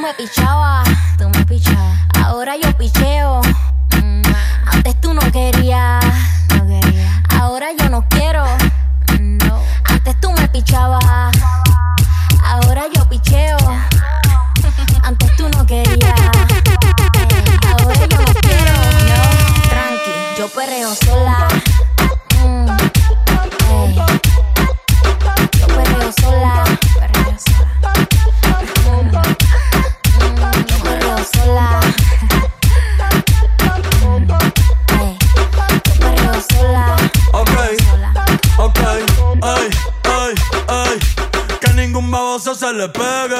me pichabas, tú me pichabas. Ahora yo picheo. Mm, Antes tú no querías, no quería. Ahora yo no quiero. No. Antes tú me pichabas. Ahora yo picheo. Antes tú no querías. Ahora yo no quiero. No. Tranqui, yo perreo sola. Se le pegue.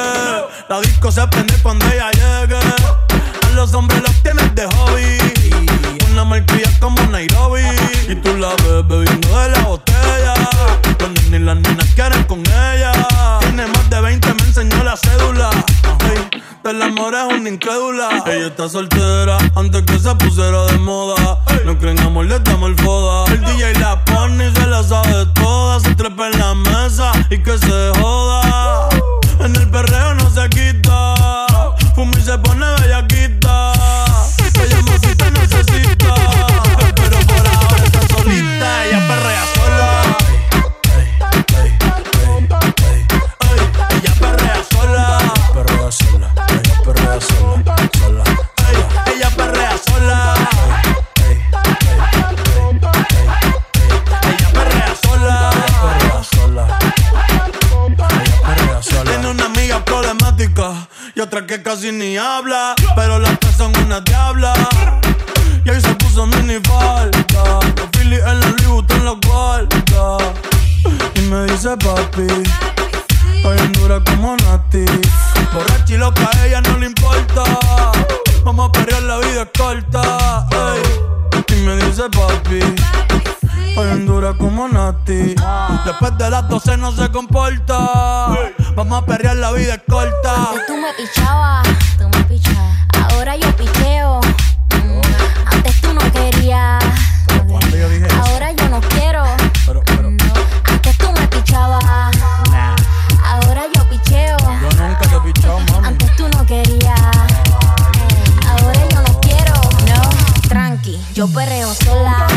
La disco se prende cuando ella llegue. A los hombres los tienes de hobby. Una malcria como Nairobi. Y tú la ves bebiendo de la botella. Cuando ni las nenas quieren con ella. Tiene más de 20, me enseñó la cédula. Ay, del amor es una incrédula. Ella está soltera antes que se pusiera de moda. No creen amor, le damos el foda. El DJ la pone y se la sabe toda. Se trepa en la mesa y que se joda. Otra que casi ni habla. Pero las tres son una diabla. Y ahí se puso mini falta. Los Phillies en la Louis Vuitton los guarda. Y me dice papi. Estoy en dura como Nati. Borracha y loca, a ella no le importa. Vamos a perrear, la vida corta. Y me dice papi. Estoy en dura como Nati. Después de las 12 no se comporta. Vamos a perrear, la vida corta me tú me pichabas. Ahora yo picheo. Mm, antes tú no querías. Ahora yo no quiero. Pero, pero. Mm, antes tú me pichabas. Ahora yo picheo. Yo nunca te picheo, mami. Antes tú no querías. Ahora yo no quiero. No. Tranqui, yo perreo sola.